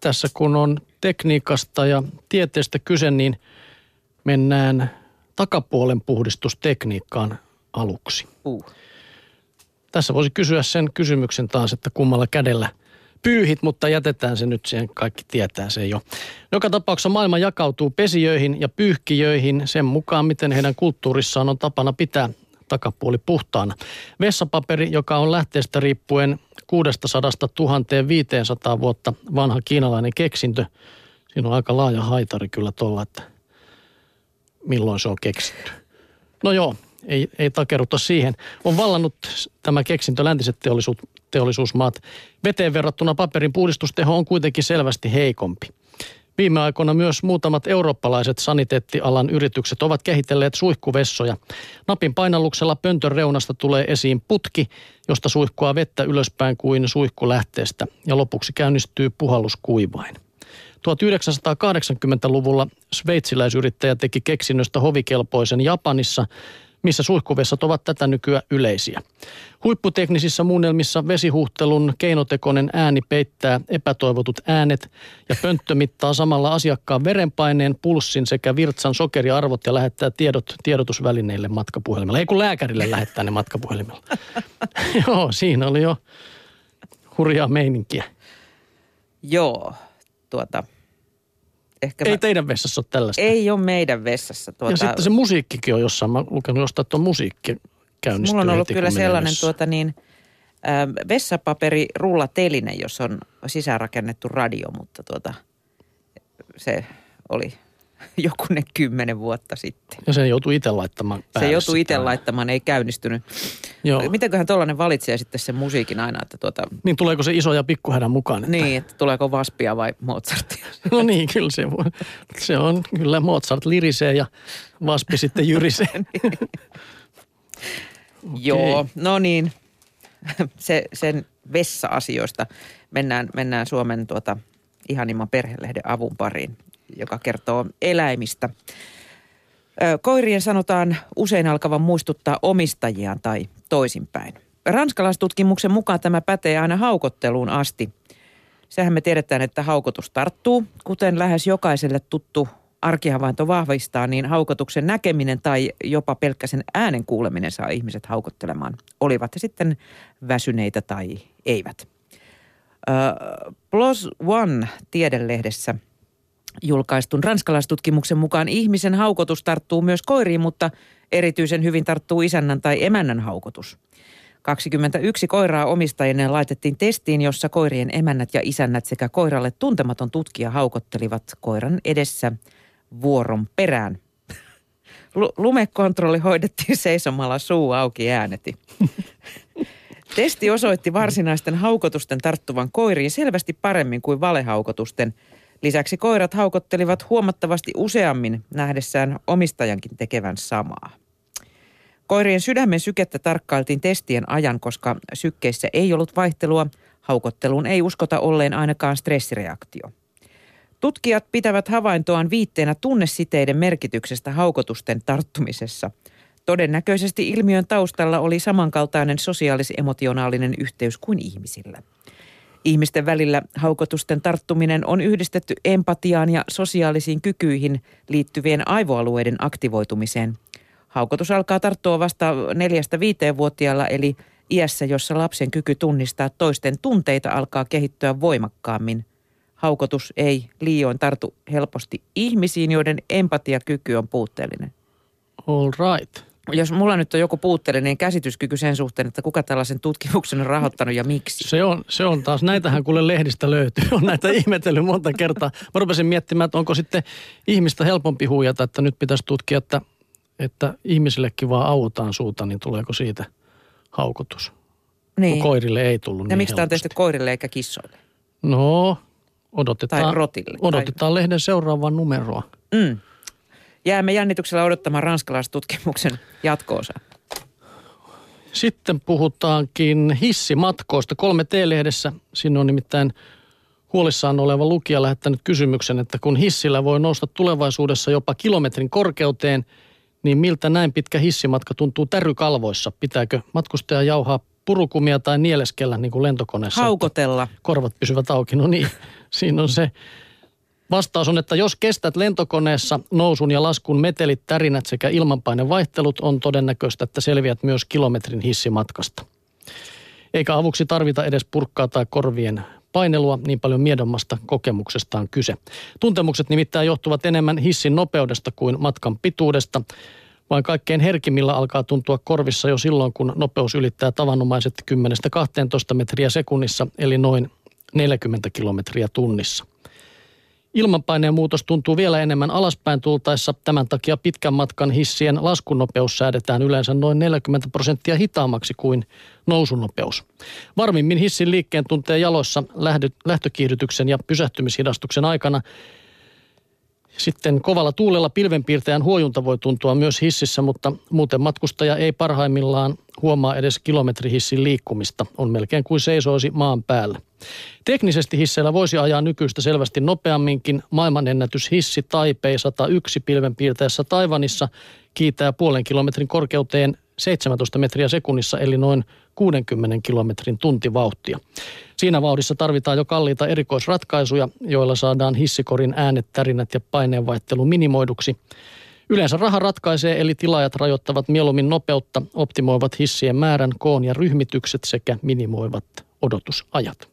tässä kun on tekniikasta ja tieteestä kyse, niin mennään takapuolen puhdistustekniikkaan aluksi. Uh. Tässä voisi kysyä sen kysymyksen taas, että kummalla kädellä pyyhit, mutta jätetään se nyt siihen, kaikki tietää se jo. Joka tapauksessa maailma jakautuu pesijöihin ja pyyhkijöihin sen mukaan, miten heidän kulttuurissaan on tapana pitää takapuoli puhtaana. Vessapaperi, joka on lähteestä riippuen 600 1500 vuotta vanha kiinalainen keksintö. Siinä on aika laaja haitari kyllä tuolla, että milloin se on keksitty. No joo, ei, ei takeruta siihen. On vallannut tämä keksintö läntiset teollisuus, teollisuusmaat. Veteen verrattuna paperin puhdistusteho on kuitenkin selvästi heikompi. Viime aikoina myös muutamat eurooppalaiset saniteettialan yritykset ovat kehitelleet suihkuvessoja. Napin painalluksella pöntön reunasta tulee esiin putki, josta suihkua vettä ylöspäin kuin suihkulähteestä ja lopuksi käynnistyy puhallus kuivain. 1980-luvulla sveitsiläisyrittäjä teki keksinnöstä hovikelpoisen Japanissa – missä suihkuvessat ovat tätä nykyä yleisiä. Huipputeknisissä muunnelmissa vesihuhtelun keinotekoinen ääni peittää epätoivotut äänet ja pönttö mittaa samalla asiakkaan verenpaineen, pulssin sekä virtsan sokeriarvot ja lähettää tiedot tiedotusvälineille matkapuhelimella. Ei kun lääkärille lähettää ne matkapuhelimella. Joo, siinä oli jo hurjaa meininkiä. Joo, tuota, ehkä Ei mä... teidän vessassa ole tällaista. Ei ole meidän vessassa. Tuota... Ja sitten se musiikkikin on jossain. Mä lukenut jostain, että on musiikki käynnistyy Mulla on ollut heti, kyllä sellainen tuota niin, äh, vessapaperi rullateline, jos on sisäänrakennettu radio, mutta tuota, se oli jokunen kymmenen vuotta sitten. Ja se joutui itse laittamaan Se joutui itse laittamaan, ei käynnistynyt. Joo. Mitenköhän tuollainen valitsee sitten sen musiikin aina? Että tuota... Niin tuleeko se iso ja pikkuhädän mukaan? Että... Niin, että tuleeko Vaspia vai Mozartia? no niin, kyllä se, voi. se on. Kyllä Mozart lirisee ja Vaspi sitten jyrisee. niin. okay. Joo, no niin. Se, sen vessa-asioista mennään, mennään Suomen tuota, ihanimman perhelehden avun pariin joka kertoo eläimistä. Koirien sanotaan usein alkavan muistuttaa omistajiaan tai toisinpäin. Ranskalaistutkimuksen mukaan tämä pätee aina haukotteluun asti. Sehän me tiedetään, että haukotus tarttuu, kuten lähes jokaiselle tuttu arkihavainto vahvistaa, niin haukotuksen näkeminen tai jopa pelkkäsen äänen kuuleminen saa ihmiset haukottelemaan. Olivat he sitten väsyneitä tai eivät. Plus One tiedelehdessä – julkaistun ranskalaistutkimuksen mukaan ihmisen haukotus tarttuu myös koiriin, mutta erityisen hyvin tarttuu isännän tai emännän haukotus. 21 koiraa omistajien laitettiin testiin, jossa koirien emännät ja isännät sekä koiralle tuntematon tutkija haukottelivat koiran edessä vuoron perään. Lumekontrolli hoidettiin seisomalla suu auki ääneti. Testi osoitti varsinaisten haukotusten tarttuvan koiriin selvästi paremmin kuin valehaukotusten – Lisäksi koirat haukottelivat huomattavasti useammin nähdessään omistajankin tekevän samaa. Koirien sydämen sykettä tarkkailtiin testien ajan, koska sykkeissä ei ollut vaihtelua. Haukotteluun ei uskota olleen ainakaan stressireaktio. Tutkijat pitävät havaintoaan viitteenä tunnesiteiden merkityksestä haukotusten tarttumisessa. Todennäköisesti ilmiön taustalla oli samankaltainen sosiaalis-emotionaalinen yhteys kuin ihmisillä. Ihmisten välillä haukotusten tarttuminen on yhdistetty empatiaan ja sosiaalisiin kykyihin liittyvien aivoalueiden aktivoitumiseen. Haukotus alkaa tarttua vasta neljästä viiteen vuotiaalla eli iässä, jossa lapsen kyky tunnistaa toisten tunteita alkaa kehittyä voimakkaammin. Haukotus ei liioin tartu helposti ihmisiin, joiden empatiakyky on puutteellinen. All right jos mulla nyt on joku puutteellinen käsityskyky sen suhteen, että kuka tällaisen tutkimuksen on rahoittanut ja miksi. Se on, se on taas, näitähän kuule lehdistä löytyy, on näitä ihmetellyt monta kertaa. Mä rupesin miettimään, että onko sitten ihmistä helpompi huijata, että nyt pitäisi tutkia, että, että ihmisillekin vaan autaan suuta, niin tuleeko siitä haukotus. Niin. Kun koirille ei tullut Ja niin miksi tämä on tehty koirille eikä kissoille? No, odotetaan, tai rotille. odotetaan tai... lehden seuraavaa numeroa. Mm. Jäämme jännityksellä odottamaan ranskalaistutkimuksen jatkoosa. Sitten puhutaankin hissimatkoista. Kolme T-lehdessä, siinä on nimittäin huolissaan oleva lukija lähettänyt kysymyksen, että kun hissillä voi nousta tulevaisuudessa jopa kilometrin korkeuteen, niin miltä näin pitkä hissimatka tuntuu tärykalvoissa? Pitääkö matkustaja jauhaa purukumia tai nieleskellä niin kuin lentokoneessa. Haukotella. Korvat pysyvät auki, no niin, siinä on se. Vastaus on, että jos kestät lentokoneessa nousun ja laskun metelit, tärinät sekä ilmanpainevaihtelut, on todennäköistä, että selviät myös kilometrin hissimatkasta. Eikä avuksi tarvita edes purkkaa tai korvien painelua, niin paljon miedommasta kokemuksesta on kyse. Tuntemukset nimittäin johtuvat enemmän hissin nopeudesta kuin matkan pituudesta. Vain kaikkein herkimmillä alkaa tuntua korvissa jo silloin, kun nopeus ylittää tavanomaiset 10-12 metriä sekunnissa, eli noin 40 kilometriä tunnissa. Ilmanpaineen muutos tuntuu vielä enemmän alaspäin tultaessa. Tämän takia pitkän matkan hissien laskunopeus säädetään yleensä noin 40 prosenttia hitaammaksi kuin nousunopeus. Varmimmin hissin liikkeen tuntee jaloissa lähtökiihdytyksen ja pysähtymishidastuksen aikana. Sitten kovalla tuulella pilvenpiirtäjän huojunta voi tuntua myös hississä, mutta muuten matkustaja ei parhaimmillaan huomaa edes kilometrihissin liikkumista. On melkein kuin seisoisi maan päällä. Teknisesti hisseillä voisi ajaa nykyistä selvästi nopeamminkin. Maailmanennätyshissi Taipei 101 pilvenpiirteessä Taivanissa kiitää puolen kilometrin korkeuteen 17 metriä sekunnissa eli noin 60 kilometrin tuntivauhtia. Siinä vauhdissa tarvitaan jo kalliita erikoisratkaisuja, joilla saadaan hissikorin äänet, tärinät ja paineenvaihtelu minimoiduksi. Yleensä raha ratkaisee, eli tilaajat rajoittavat mieluummin nopeutta, optimoivat hissien määrän, koon ja ryhmitykset sekä minimoivat odotusajat.